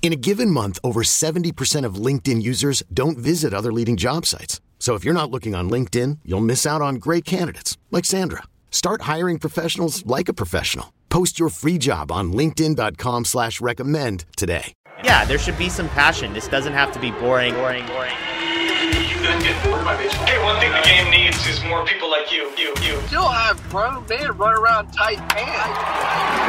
In a given month, over 70% of LinkedIn users don't visit other leading job sites. So if you're not looking on LinkedIn, you'll miss out on great candidates like Sandra. Start hiring professionals like a professional. Post your free job on LinkedIn.com slash recommend today. Yeah, there should be some passion. This doesn't have to be boring, boring, boring. You bored by baseball. Hey, one thing the game needs is more people like you, you, you. Still have grown men run around tight pants.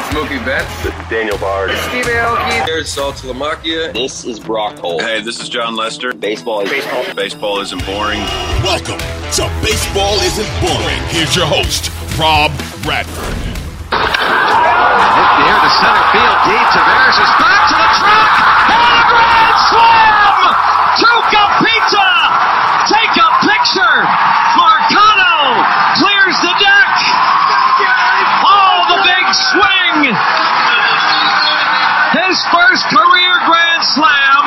It's Mookie Betts. Daniel Bard. Steve Aoki. There's Saltalamacchia. This is Brock Holt. Hey, this is Jon Lester. Baseball is baseball. Baseball isn't boring. Welcome to Baseball Isn't Boring. Here's your host, Rob Bradford. Hit the air to center field deep. Tavares is back picture! Marcano clears the deck! Oh, the big swing! His first career grand slam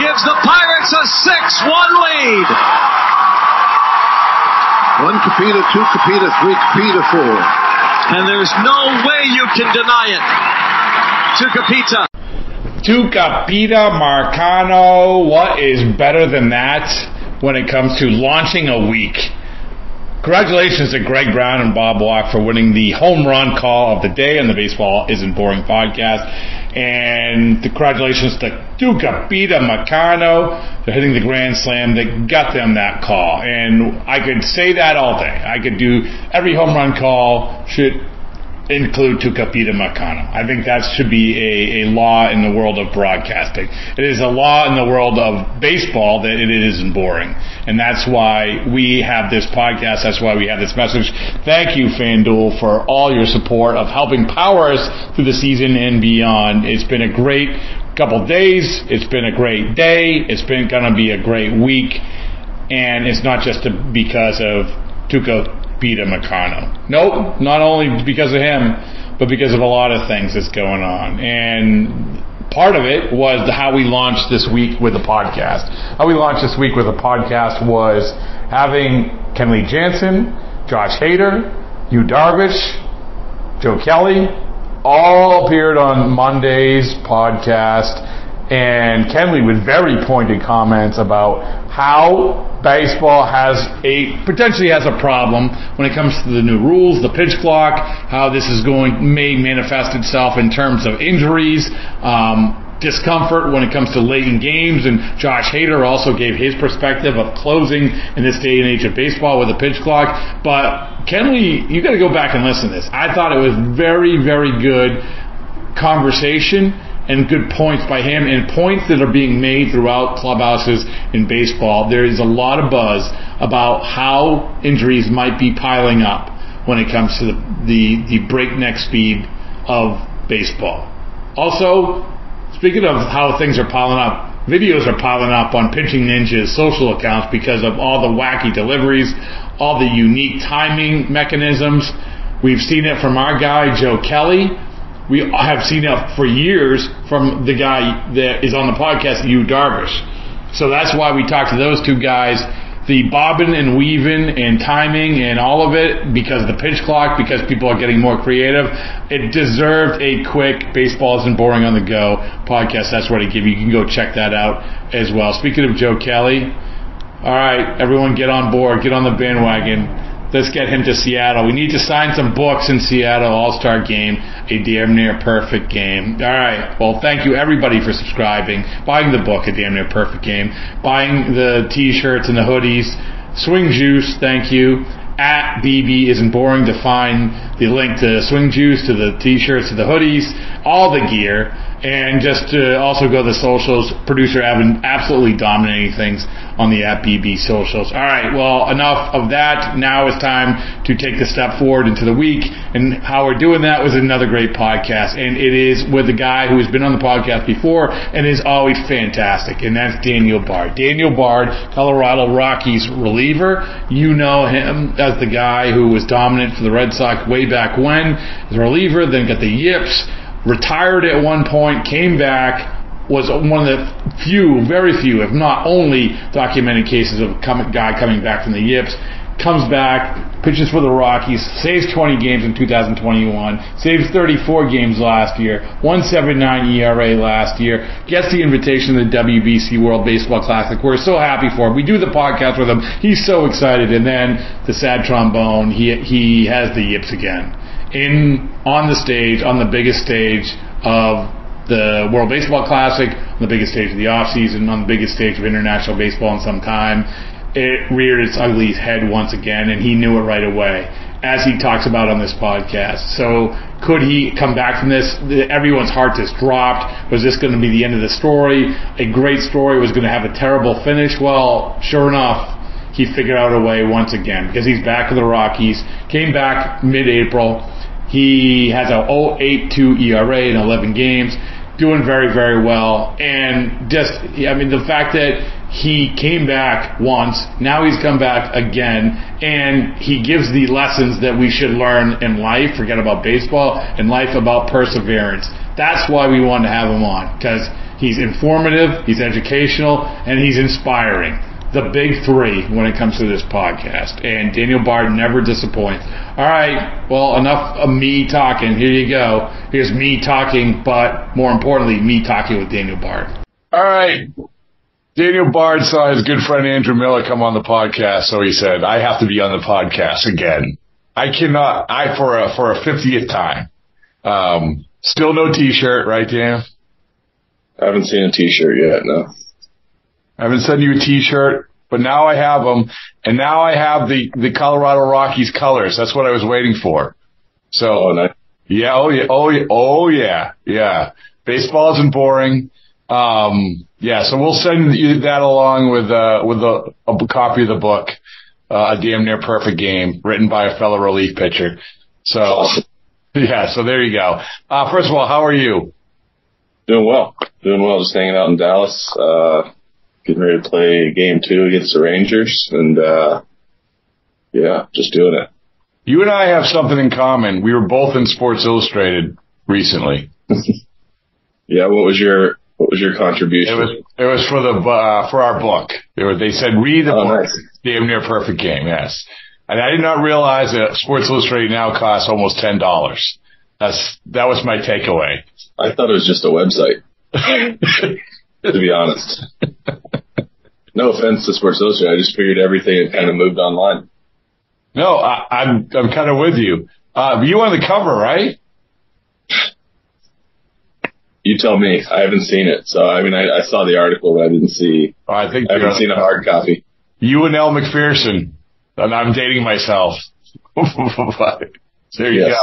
gives the Pirates a 6-1 lead. One Capita, two Capita, three Capita, four. And there's no way you can deny it. Two Capita. Tucupita Marcano. What is better than that when it comes to launching a week? Congratulations to Greg Brown and Bob Walk for winning the home run call of the day on the Baseball Isn't Boring podcast. And congratulations to Tucupita Marcano for hitting the grand slam that got them that call. And I could say that all day. I could do every home run call should include Tucupita Marcano. I think that should be a, a law in the world of broadcasting. It is a law in the world of baseball that it isn't boring. And that's why we have this podcast. That's why we have this message. Thank you, FanDuel, for all your support of helping power us through the season and beyond. It's been a great couple days. It's been a great day. It's been going to be a great week. And it's not just because of Tucupita Marcano. Nope, not only because of him, but because of a lot of things that's going on. And part of it was how we launched this week with the podcast. How we launched this week with the podcast was having Kenley Jansen, Josh Hader, Yu Darvish, Joe Kelly, all appeared on Monday's podcast. And Kenley with very pointed comments about how baseball has a potentially has a problem when it comes to the new rules, the pitch clock, how this is going may manifest itself in terms of injuries, um, discomfort when it comes to late in games. And Josh Hader also gave his perspective of closing in this day and age of baseball with a pitch clock. But Kenley, you got to go back and listen to this. I thought it was very, very good conversation and good points by him and points that are being made throughout clubhouses in baseball. There is a lot of buzz about how injuries might be piling up when it comes to the, the, the breakneck speed of baseball. Also, speaking of how things are piling up, videos are piling up on Pitching Ninja's social accounts because of all the wacky deliveries, all the unique timing mechanisms. We've seen it from our guy, Joe Kelly, we have seen it for years from the guy that is on the podcast, Yu Darvish. So that's why we talked to those two guys. The bobbing and weaving and timing and all of it, because the pitch clock, because people are getting more creative, it deserved a quick baseball isn't boring on the go podcast. That's what I give you. You can go check that out as well. Speaking of Joe Kelly, all right, everyone get on board, get on the bandwagon. Let's get him to Seattle. We need to sign some books in Seattle All Star Game, a damn near perfect game. All right. Well, thank you everybody for subscribing, buying the book, a damn near perfect game, buying the T-shirts and the hoodies. Swing Juice, thank you. at BB isn't boring to find the link to swing juice, to the t-shirts, to the hoodies, all the gear, and just to also go to the socials. Producer Evan absolutely dominating things on the at BB socials. All right, well, enough of that. Now it's time to take the step forward into the week, and how we're doing that was another great podcast, and it is with a guy who has been on the podcast before and is always fantastic, and that's Daniel Bard. Daniel Bard, Colorado Rockies reliever. You know him as the guy who was dominant for the Red Sox way back when as a reliever, then got the yips, retired at one point, came back, was one of the few, very few, if not only, documented cases of a guy coming back from the yips. Comes back, pitches for the Rockies, saves 20 games in 2021, saves 34 games last year, 179 ERA last year, gets the invitation to the WBC World Baseball Classic. We're so happy for him. We do the podcast with him. He's so excited. And then the sad trombone, he, he has the yips again. In, on the stage, on the biggest stage of the World Baseball Classic, on the biggest stage of the offseason, on the biggest stage of international baseball in some time it reared its ugly head once again, and he knew it right away, as he talks about on this podcast. So, could he come back from this? Everyone's heart just dropped. Was this going to be the end of the story? A great story was going to have a terrible finish? Well, sure enough, he figured out a way once again because he's back with the Rockies. Came back mid-April. He has a 0.82 ERA in 11 games doing very, very well. And just, I mean, the fact that he came back once, now he's come back again, and he gives the lessons that we should learn in life, forget about baseball, in life about perseverance. That's why we wanted to have him on, because he's informative, he's educational, and he's inspiring. The big three when it comes to this podcast. And Daniel Bard never disappoints. All right, well, enough of me talking. Here you go. Here's me talking, but more importantly, me talking with Daniel Bard. All right. Daniel Bard saw his good friend Andrew Miller come on the podcast, so he said, "I have to be on the podcast again. I cannot. I for a for a fiftieth time. Um, still no T-shirt, right, Dan? I haven't seen a T-shirt yet. No. I haven't sent you a T-shirt, but now I have them, and now I have the the Colorado Rockies colors. That's what I was waiting for. So, oh, nice. yeah, oh yeah, oh yeah, oh yeah, yeah. Baseball isn't boring. Um, yeah, so we'll send you that along with uh, with a, a copy of the book, uh, a damn near perfect game, written by a fellow relief pitcher. So, yeah, so there you go. Uh, first of all, how are you? Doing well, doing well. Just hanging out in Dallas, uh, getting ready to play game two against the Rangers, and uh, yeah, just doing it. You and I have something in common. We were both in Sports Illustrated recently. yeah, what was your what was your contribution? It was it was for the uh, for our book. Were, they said read the oh, book, nice. damn near perfect game. Yes, and I did not realize that Sports Illustrated now costs almost ten dollars. That's that was my takeaway. I thought it was just a website. to be honest, no offense to Sports Illustrated, I just figured everything had kind of moved online. No, I, I'm I'm kind of with you. Uh, you on the cover, right? You tell me. I haven't seen it. So, I mean, I, I saw the article, but I didn't see, oh, I think I haven't seen a hard copy. You and Elle Macpherson. And I'm dating myself. there you Yes.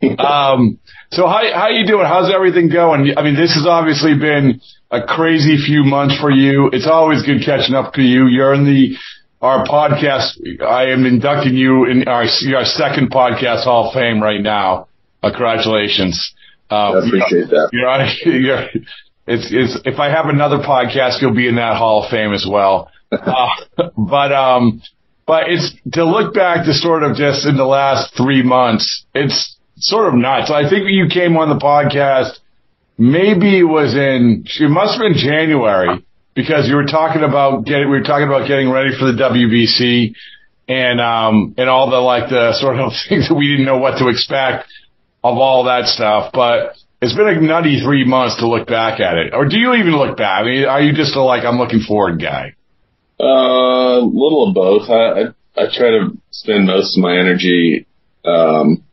go. um, so how, how you doing? How's everything going? I mean, this has obviously been a crazy few months for you. It's always good catching up to you. You're in the, our podcast. I am inducting you in our, our second podcast Hall of Fame right now. Uh, congratulations. Um, I appreciate that. You're, on- you're, it's, it's, if I have another podcast, you'll be in that Hall of Fame as well. Uh, but, um, but it's to look back to sort of just in the last three months, it's sort of nuts. I think you came on the podcast, maybe it was in, it must have been January because you were talking about getting, we were talking about getting ready for the WBC and, um, and all the like the sort of things that we didn't know what to expect of all that stuff. But it's been a nutty three months to look back at it. Or do you even look back? I mean, are you just a like, I'm looking forward guy? Uh, a little of both. I, I, I try to spend most of my energy, um,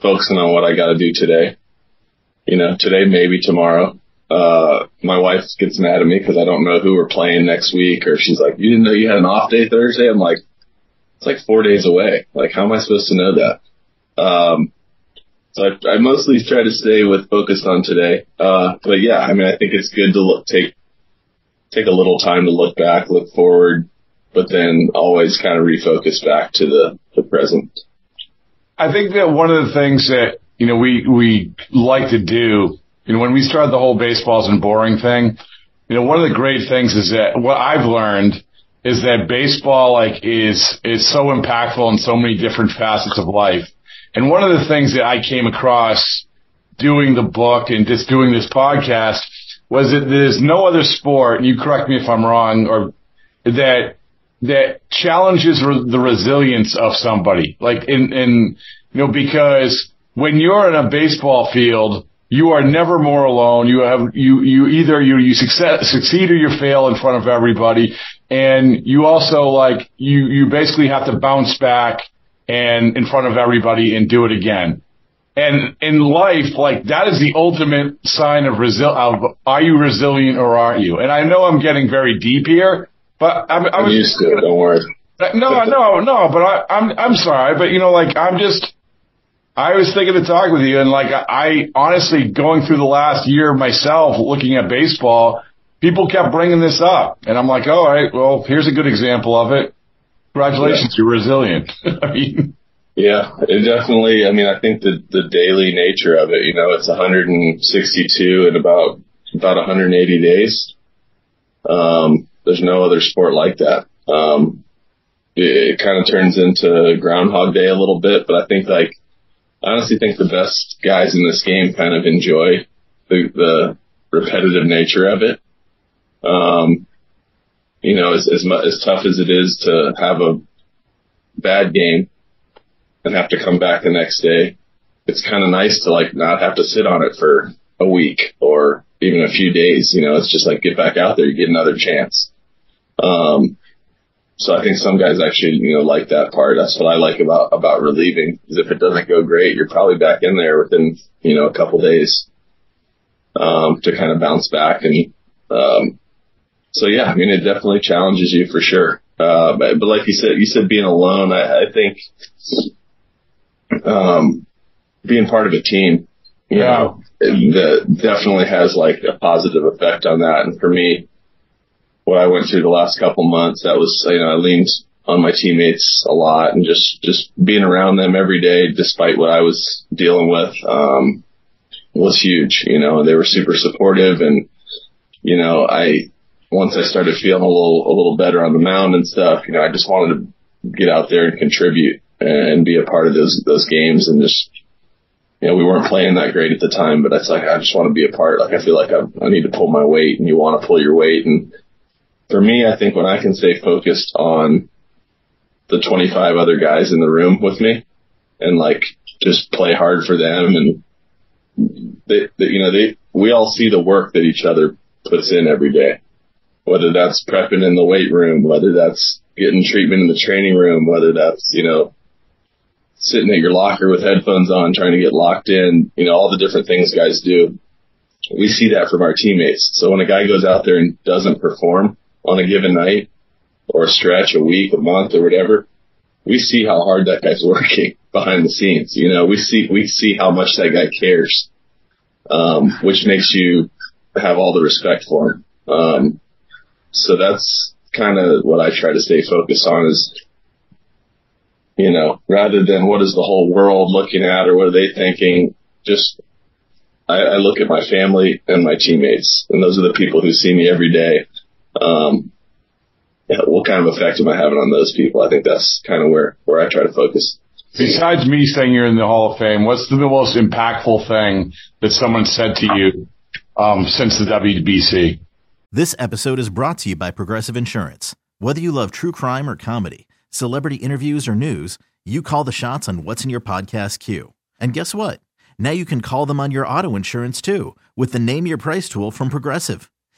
focusing on what I got to do today. You know, today, maybe tomorrow. Uh, my wife gets mad at me because I don't know who we're playing next week, or she's like, "You didn't know you had an off day Thursday." I'm like, it's like four days away. Like, how am I supposed to know that? Um, so I, I mostly try to stay with focused on today. Uh, but yeah, I mean, I think it's good to look, take, take a little time to look back, look forward, but then always kind of refocus back to the, the present. I think that one of the things that, you know, we, we like to do, you know, when we started the whole Baseball Isn't Boring thing, you know, one of the great things is that what I've learned is that baseball like is, is so impactful in so many different facets of life. And one of the things that I came across doing the book and just doing this podcast was that there's no other sport, and you correct me if I'm wrong, or that that challenges re- the resilience of somebody. Like in, in, you know, because when you're in a baseball field, you are never more alone. You have, you, you either, you, you success, succeed or you fail in front of everybody. And you also like, you, you basically have to bounce back and in front of everybody and do it again. And in life, like that is the ultimate sign of resil, of are you resilient or aren't you? And I know I'm getting very deep here, but I'm, I'm used to it. Don't worry. No, no, no. But I, I'm I'm sorry, but you know, like I'm just. I was thinking to talk with you, and like I honestly going through the last year myself, looking at baseball, people kept bringing this up, and I'm like, all right, well, here's a good example of it. Congratulations, yeah. you're resilient. I mean. Yeah, it definitely. I mean, I think the the daily nature of it. You know, it's 162 in about about 180 days. Um, there's no other sport like that. Um, it, it kind of turns into Groundhog Day a little bit, but I think like, honestly think the best guys in this game kind of enjoy the, the repetitive nature of it. Um, you know, as, as much, as tough as it is to have a bad game and have to come back the next day, it's kind of nice to like not have to sit on it for a week or even a few days. You know, it's just like get back out there, you get another chance. Um, so I think some guys actually, you know, like that part. That's what I like about, about relieving is if it doesn't go great, you're probably back in there within, you know, a couple days, um, to kind of bounce back. And, um, so yeah, I mean, it definitely challenges you for sure. Uh, but, but like you said, you said being alone, I, I think, um, being part of a team, you yeah. know, that definitely has like a positive effect on that. And for me, what I went through the last couple months, that was, you know, I leaned on my teammates a lot and just, just being around them every day, despite what I was dealing with, um, was huge, you know, they were super supportive and, you know, I, once I started feeling a little, a little better on the mound and stuff, you know, I just wanted to get out there and contribute and be a part of those, those games and just, you know, we weren't playing that great at the time, but it's like, I just want to be a part. Like, I feel like I, I need to pull my weight and you want to pull your weight. And for me, I think when I can stay focused on the 25 other guys in the room with me and like just play hard for them and they, they you know, they, we all see the work that each other puts in every day, whether that's prepping in the weight room, whether that's getting treatment in the training room, whether that's, you know, sitting at your locker with headphones on, trying to get locked in, you know, all the different things guys do. We see that from our teammates. So when a guy goes out there and doesn't perform on a given night or a stretch, a week, a month or whatever, we see how hard that guy's working behind the scenes. You know, we see, we see how much that guy cares, um, which makes you have all the respect for him. Um, so that's kind of what I try to stay focused on is you know, rather than what is the whole world looking at or what are they thinking, just I, I look at my family and my teammates, and those are the people who see me every day. Um, yeah, what kind of effect am I having on those people? I think that's kind of where, where I try to focus. Besides me saying you're in the Hall of Fame, what's the most impactful thing that someone said to you um, since the WBC? This episode is brought to you by Progressive Insurance. Whether you love true crime or comedy, celebrity interviews or news, you call the shots on what's in your podcast queue. And guess what? Now you can call them on your auto insurance too with the Name Your Price tool from Progressive.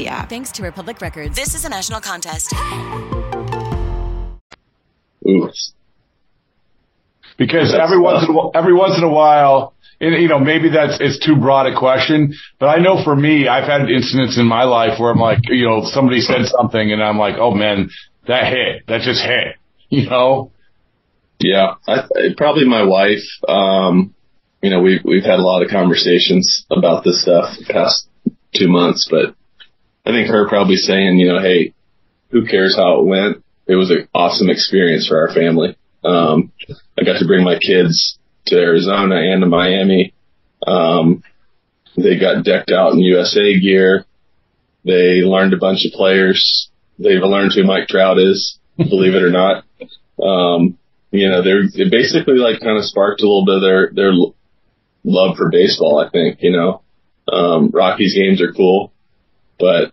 app. Thanks to Republic Records. This is a national contest. Ooh. Because every once in a, every once in a while, and, you know, maybe that's it's too broad a question, but I know for me, I've had incidents in my life where I'm like, you know, somebody said something and I'm like, oh man, that hit, that just hit, you know. Yeah, I, probably my wife. Um, you know, we've we've had a lot of conversations about this stuff the past two months, but I think her probably saying, you know, hey, who cares how it went? It was an awesome experience for our family. Um, I got to bring my kids to Arizona and to Miami. Um, they got decked out in USA gear. They learned a bunch of players. They've learned who Mike Trout is, believe it or not. Um, you know, they're, it basically like kind of sparked a little bit of their, their love for baseball, I think, you know. Um, Rockies games are cool, but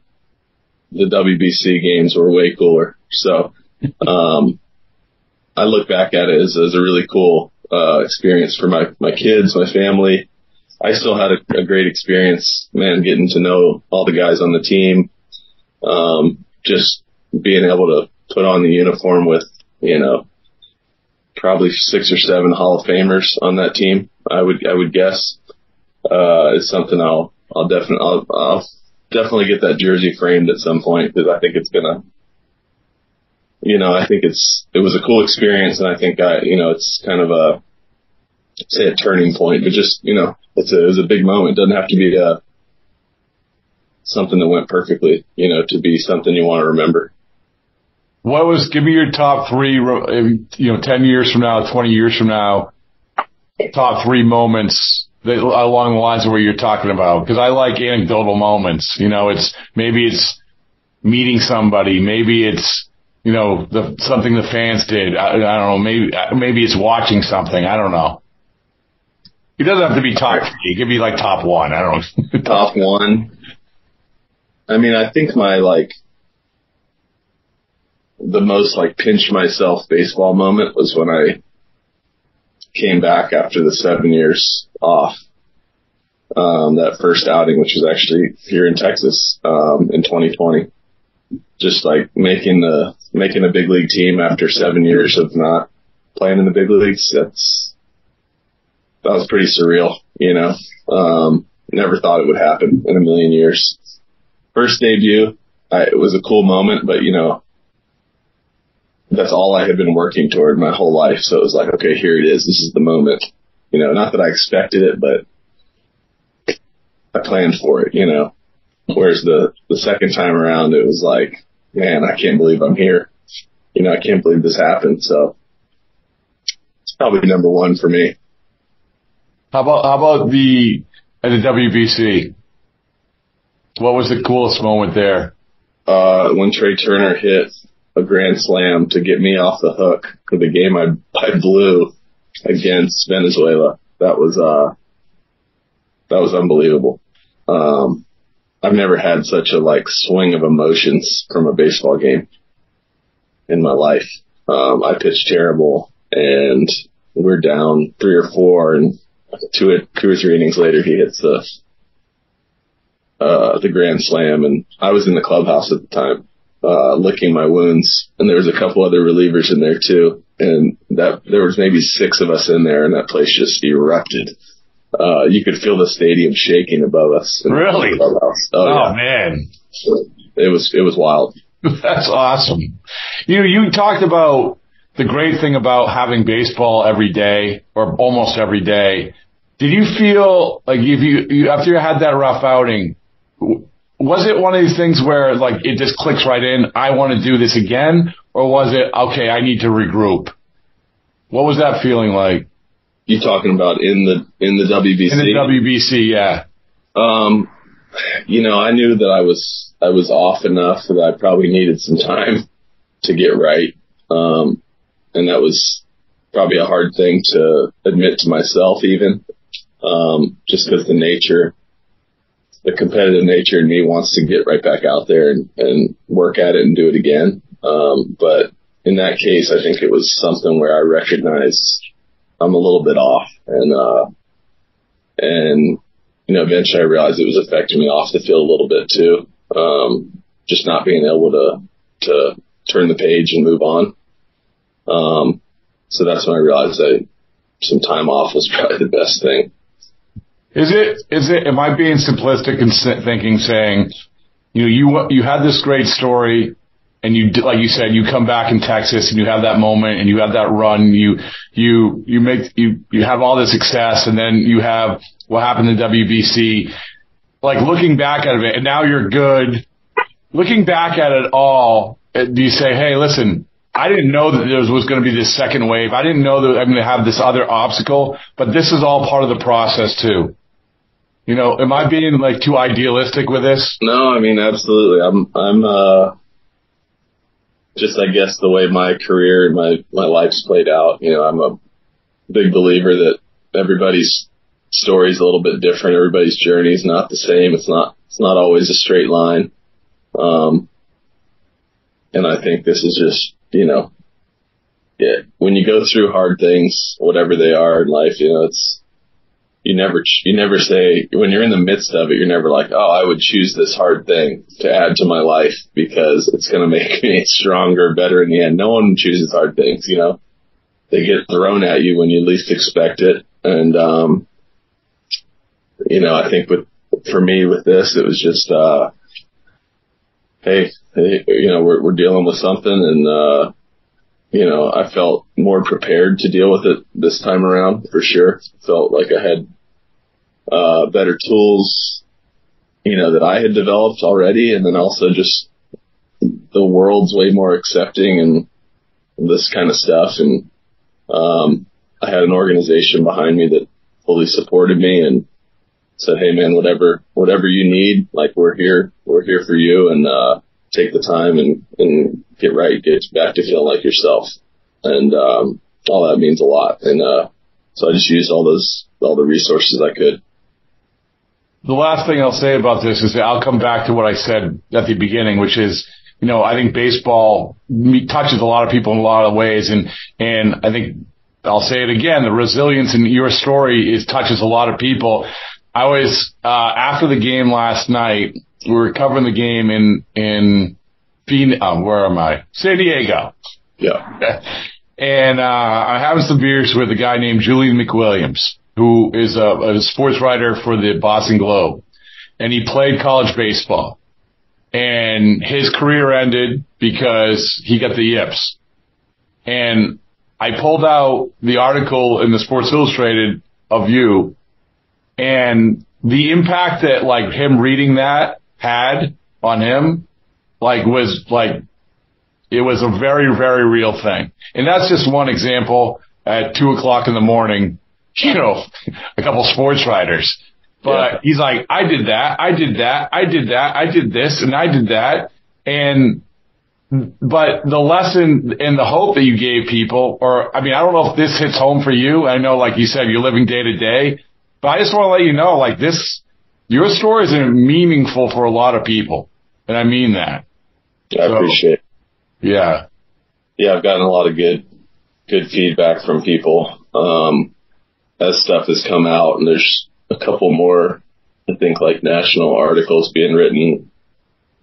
the WBC games were way cooler. So, um, I look back at it as, as a really cool, uh, experience for my, my kids, my family. I still had a, a great experience, man, getting to know all the guys on the team. Um, just being able to put on the uniform with, you know, probably six or seven Hall of Famers on that team. I would, I would guess, uh, is something I'll, I'll definitely, I'll, I'll definitely get that jersey framed at some point because I think it's gonna, you know, I think it's, it was a cool experience and I think I, you know, it's kind of a, say a turning point, but just, you know, it's a, it was a big moment. It doesn't have to be a, something that went perfectly, you know, to be something you want to remember. What was, give me your top three, you know, 10 years from now, 20 years from now, top three moments along the lines of what you're talking about. Cause I like anecdotal moments. You know, it's, maybe it's meeting somebody. Maybe it's, you know, the, something the fans did. I, I don't know. Maybe, maybe it's watching something. I don't know. It doesn't have to be top three. It could be like top one. I don't know. top one. I mean, I think my like, the most like pinch myself baseball moment was when I came back after the seven years off. Um, that first outing, which was actually here in Texas, um, in 2020. Just like making the, making a big league team after seven years of not playing in the big leagues. That's, that was pretty surreal, you know. Um, never thought it would happen in a million years. First debut, I, it was a cool moment, but you know, that's all I had been working toward my whole life. So it was like, okay, here it is. This is the moment. You know, not that I expected it, but I planned for it, you know. Whereas the, the second time around, it was like, man, I can't believe I'm here. You know, I can't believe this happened. So it's probably number one for me. How about, how about the, at the WBC? What was the coolest moment there? Uh, when Trea Turner hit a grand slam to get me off the hook for the game I, I blew against Venezuela. That was, uh, that was unbelievable. Um, I've never had such a like swing of emotions from a baseball game in my life. Um, I pitched terrible and we're down three or four and two, two or three innings later he hits the, uh, the grand slam and I was in the clubhouse at the time uh, licking my wounds. And there was a couple other relievers in there too. And that there was maybe six of us in there and that place just erupted. Uh, you could feel the stadium shaking above us. Really? Oh, oh yeah. man. It was, it was wild. That's awesome. You you talked about the great thing about having baseball every day or almost every day. Did you feel like if you, you after you had that rough outing, was it one of these things where like it just clicks right in? I want to do this again, or was it okay? I need to regroup. What was that feeling like? You talking about in the in the WBC? In the WBC, yeah. Um, you know, I knew that I was I was off enough that I probably needed some time to get right. Um, and that was probably a hard thing to admit to myself even. Um, just because the nature, the competitive nature in me wants to get right back out there and, and work at it and do it again. Um, but in that case, I think it was something where I recognized I'm a little bit off and, uh, and, you know, eventually I realized it was affecting me off the field a little bit too. Um, just not being able to, to turn the page and move on. Um, so that's when I realized that some time off was probably the best thing. Is it, is it, am I being simplistic in thinking, saying, you know, you, you had this great story and you, like you said, you come back in Texas and you have that moment and you have that run, you, you, you make, you, you have all this success and then you have what happened in WBC. Like looking back at it and now you're good. Looking back at it all, eh, do you say, hey, listen, I didn't know that there was going to be this second wave. I didn't know that I'm going to have this other obstacle, but this is all part of the process too. You know, am I being like too idealistic with this? No, I mean, absolutely. I'm, I'm, uh, just, I guess the way my career and my, my life's played out, you know, I'm a big believer that everybody's story is a little bit different. Everybody's journey is not the same. It's not, it's not always a straight line. Um, and I think this is just, you know, yeah, when you go through hard things, whatever they are in life, you know, it's, you never, you never say, when you're in the midst of it, you're never like, oh, I would choose this hard thing to add to my life because it's going to make me stronger, better in the end. No one chooses hard things, you know, they get thrown at you when you least expect it. And, um, you know, I think with, for me with this, it was just, uh, hey, hey, you know, we're, we're dealing with something and, uh, you know, I felt more prepared to deal with it this time around for sure. Felt like I had, uh, better tools, you know, that I had developed already. And then also just the world's way more accepting and this kind of stuff. And, um, I had an organization behind me that fully supported me and said, Hey man, whatever, whatever you need, like we're here, we're here for you. And, uh, take the time and, and get right, get back to feeling like yourself. And, um, all that means a lot. And, uh, so I just used all those, all the resources I could. The last thing I'll say about this is I'll come back to what I said at the beginning, which is, you know, I think baseball touches a lot of people in a lot of ways. And, and I think I'll say it again, the resilience in your story is touches a lot of people. I was, uh, after the game last night, we were covering the game in, in Phoenix, uh, where am I? San Diego. Yeah. and, uh, I'm having some beers with a guy named Julian McWilliams, who is a, a sports writer for the Boston Globe. And he played college baseball. And his career ended because he got the yips. And I pulled out the article in the Sports Illustrated of you and the impact that like him reading that had on him, like was like, it was a very, very real thing. And that's just one example at two o'clock in the morning, you know, a couple sports writers. But yeah. he's like, I did that, I did that, I did that, I did this, and I did that. And, but the lesson and the hope that you gave people, or, I mean, I don't know if this hits home for you. I know, like you said, you're living day to day, but I just want to let you know, like this, your story is meaningful for a lot of people. And I mean that. I so, appreciate it. Yeah. Yeah, I've gotten a lot of good, good feedback from people. Um, as stuff has come out and there's a couple more, I think like national articles being written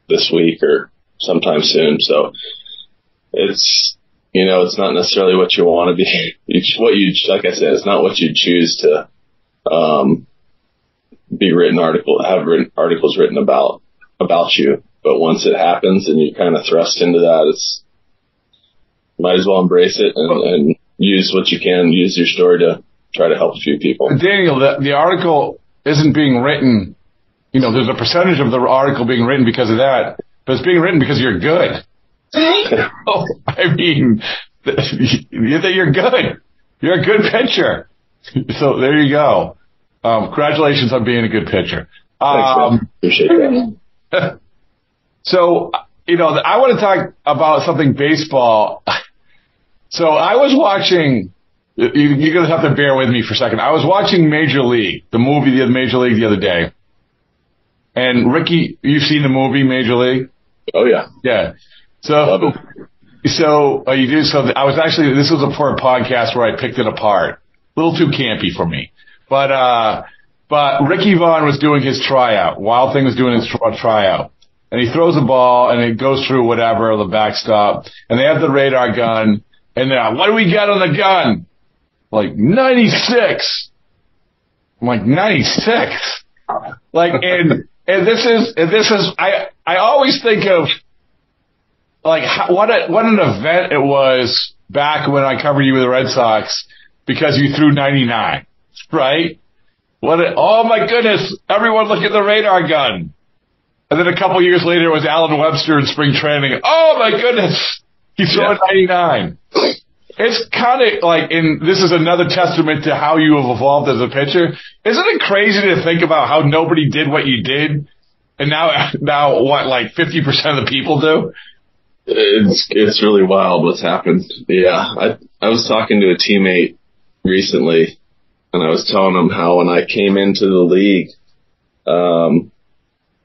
this week or sometime soon. So it's, you know, it's not necessarily what you want to be. It's what you, like I said, it's not what you choose to, um, be written article, have written articles written about, about you. but once it happens and you kind of thrust into that, it's might as well embrace it and, and use what you can, use your story to try to help a few people. Daniel, the, the article isn't being written. You know, there's a percentage of the article being written because of that, but it's being written because you're good. oh, I mean, that you're good. You're a good pitcher. So there you go. Um, congratulations on being a good pitcher. Um, Thanks, Appreciate that. so, you know, I want to talk about something baseball. So I was watching, you're going to have to bear with me for a second. I was watching Major League, the movie, the Major League the other day. And Ricky, you've seen the movie Major League? Oh yeah. Yeah. So, so uh, you do. So I was actually this was a poor podcast where I picked it apart. A little too campy for me, but uh, but Ricky Vaughn was doing his tryout. Wild Thing was doing his tryout, and he throws a ball and it goes through whatever the backstop, and they have the radar gun, and they're like, what do we got on the gun? Like ninety six. I'm like ninety six. Like and and this is and this is I I always think of like what a, what an event it was back when I covered you with the Red Sox because you threw 99, right? What? A, oh my goodness! Everyone look at the radar gun. And then a couple years later, it was Allen Webster in spring training. Oh my goodness! He's throwing yeah. 99. It's kind of like, and this is another testament to how you have evolved as a pitcher. Isn't it crazy to think about how nobody did what you did, and now, now what, like 50% of the people do? It's it's really wild what's happened. Yeah, I I was talking to a teammate recently, and I was telling him how when I came into the league, um,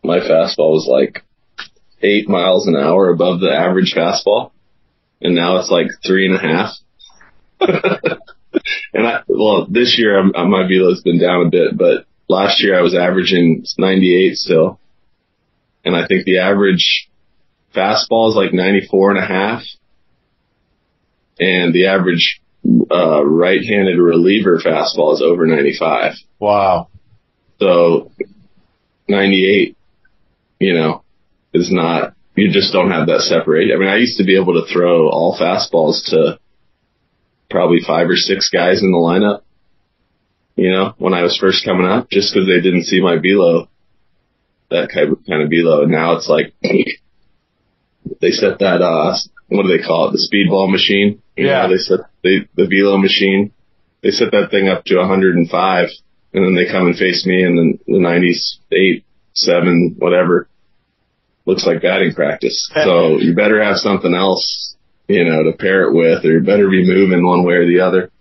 my fastball was like eight miles an hour above the average fastball, and now it's like three and a half. and I well this year I'm, my velo's been down a bit, but last year I was averaging 98 still, and I think the average fastball is like 94 and a half. And the average, uh, right-handed reliever fastball is over 95. Wow. So 98, you know, is not, you just don't have that separate. I mean, I used to be able to throw all fastballs to probably five or six guys in the lineup, you know, when I was first coming up, just because they didn't see my velo, that kind of, kind of velo. Now it's like, they set that uh what do they call it? The speedball machine. You yeah. Know, they set the the velo machine. They set that thing up to 105, and then they come and face me in the, the 90s, eight, seven, whatever. Looks like batting practice. So you better have something else, you know, to pair it with, or you better be moving one way or the other.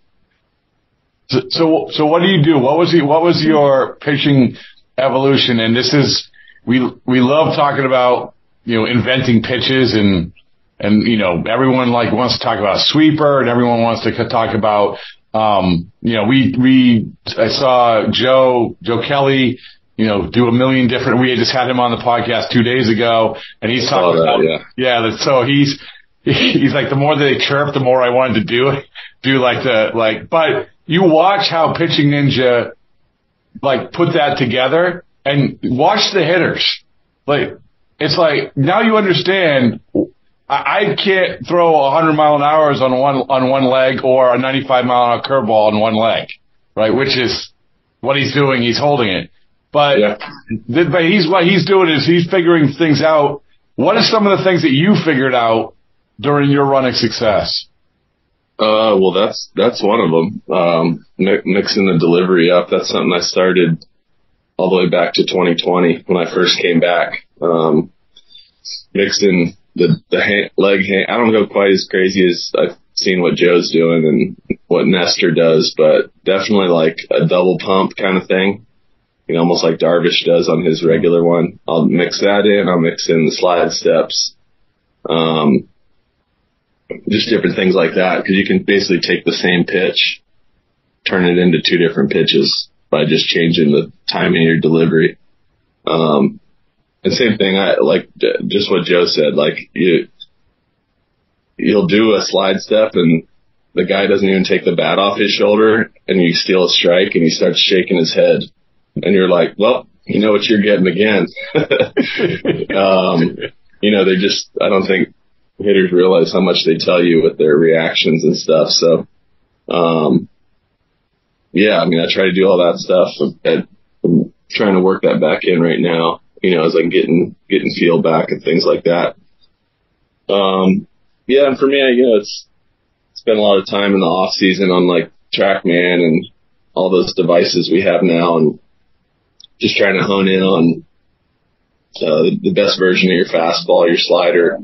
So, so, so what do you do? What was the, what was your pitching evolution? And this is, we, we love talking about you know, inventing pitches and, and, you know, everyone like wants to talk about sweeper and everyone wants to talk about, um, you know, we, we, I saw Joe, Joe Kelly, you know, do a million different, we just had him on the podcast two days ago and he's talking that, about, yeah. yeah, so he's, he's like, the more they chirp, the more I wanted to do it, do like the, like, but you watch how pitching ninja, like put that together and watch the hitters. Like it's like now you understand. I, I can't throw 100 mile an hour on one on one leg or a 95 mile an hour curveball on one leg, right? Which is what he's doing. He's holding it, but yeah. but he's what he's doing is he's figuring things out. What are some of the things that you figured out during your running success? Uh, well, that's that's one of them. Um, mixing the delivery up. That's something I started all the way back to 2020 when I first came back. Um, mixing the, the hand, leg hand, I don't go quite as crazy as I've seen what Joe's doing and what Nestor does, but definitely like a double pump kind of thing. You know, almost like Darvish does on his regular one. I'll mix that in. I'll mix in the slide steps. Um, just different things like that because you can basically take the same pitch, turn it into two different pitches by just changing the timing of your delivery. Um, and same thing, I like just what Joe said, like you, you'll do a slide step and the guy doesn't even take the bat off his shoulder and you steal a strike and he starts shaking his head and you're like, well, you know what you're getting again. um, you know, they just, I don't think hitters realize how much they tell you with their reactions and stuff. So, um, yeah, I mean, I try to do all that stuff. I'm, trying to work that back in right now, you know, as I'm getting, getting feel back and things like that. Um, yeah, and for me, you know, it's spent a lot of time in the off season on like TrackMan and all those devices we have now and just trying to hone in on uh, the best version of your fastball, your slider.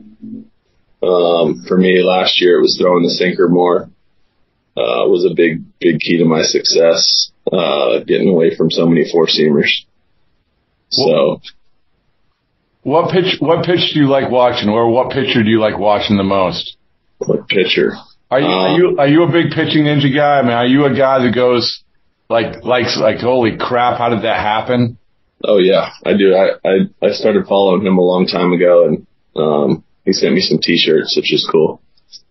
Um, for me last year, it was throwing the sinker more. Uh, was a big, big key to my success, uh, getting away from so many four seamers. So. What pitch, what pitch do you like watching or what pitcher do you like watching the most? What pitcher? Are you, um, are you, are you a big pitching ninja guy? I mean, are you a guy that goes like, likes, like, holy crap, how did that happen? Oh yeah, I do. I, I, I started following him a long time ago and, um, he sent me some t-shirts, which is cool.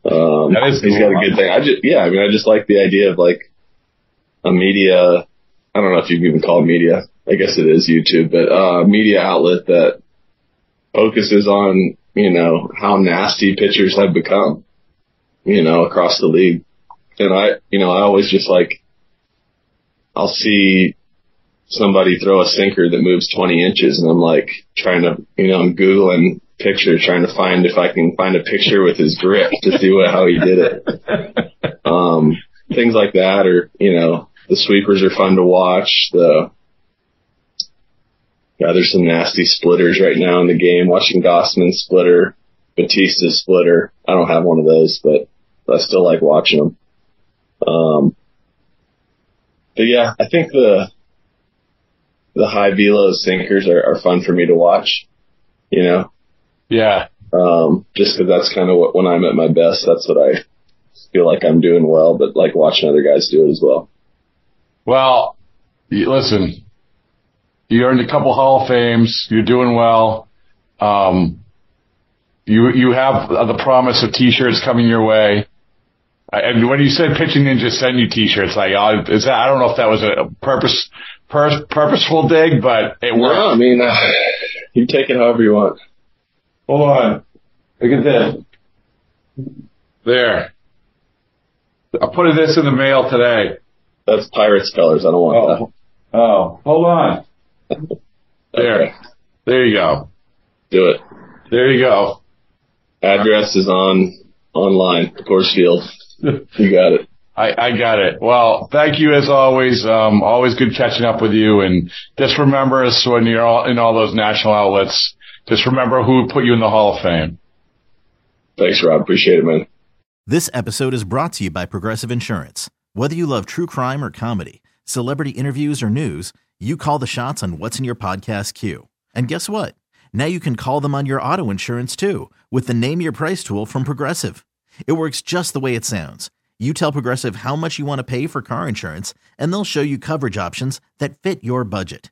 Um, that is he's got a good thing. I just, yeah, I mean, I just like the idea of like a media, I don't know if you can even call it media. I guess it is YouTube, but, uh, media outlet that focuses on, you know, how nasty pitchers have become, you know, across the league. And I, you know, I always just like, I'll see somebody throw a sinker that moves 20 inches and I'm like trying to, you know, I'm Googling picture, trying to find if I can find a picture with his grip to see what, how he did it. Um, things like that or, you know, the sweepers are fun to watch. The, yeah, there's some nasty splitters right now in the game. Watching Gausman splitter, Bautista splitter. I don't have one of those, but I still like watching them. Um, but yeah, I think the the high velo sinkers are, are fun for me to watch. You know. Yeah. Um, just because that's kind of what when I'm at my best, that's what I feel like I'm doing well. But like watching other guys do it as well. Well, listen, you earned a couple Hall of Fames. You're doing well. Um, you you have the promise of T-shirts coming your way. And when you said pitching ninja send you T-shirts, like uh, is that I don't know if that was a purpose pur- purposeful dig, but it worked. No, I mean uh, you take it however you want. Hold on, look at this. There, I put this in the mail today. That's Pirates colors. I don't want oh. that. Oh, hold on. There. Okay. There you go. Do it. There you go. Address is on online, Coors Field. you got it. I, I got it. Well, thank you as always. Um, always good catching up with you. And just remember us when you're all in all those national outlets. Just remember who put you in the Hall of Fame. Thanks, Rob. Appreciate it, man. This episode is brought to you by Progressive Insurance. Whether you love true crime or comedy, celebrity interviews or news, you call the shots on what's in your podcast queue. And guess what? Now you can call them on your auto insurance too with the Name Your Price tool from Progressive. It works just the way it sounds. You tell Progressive how much you want to pay for car insurance, and they'll show you coverage options that fit your budget.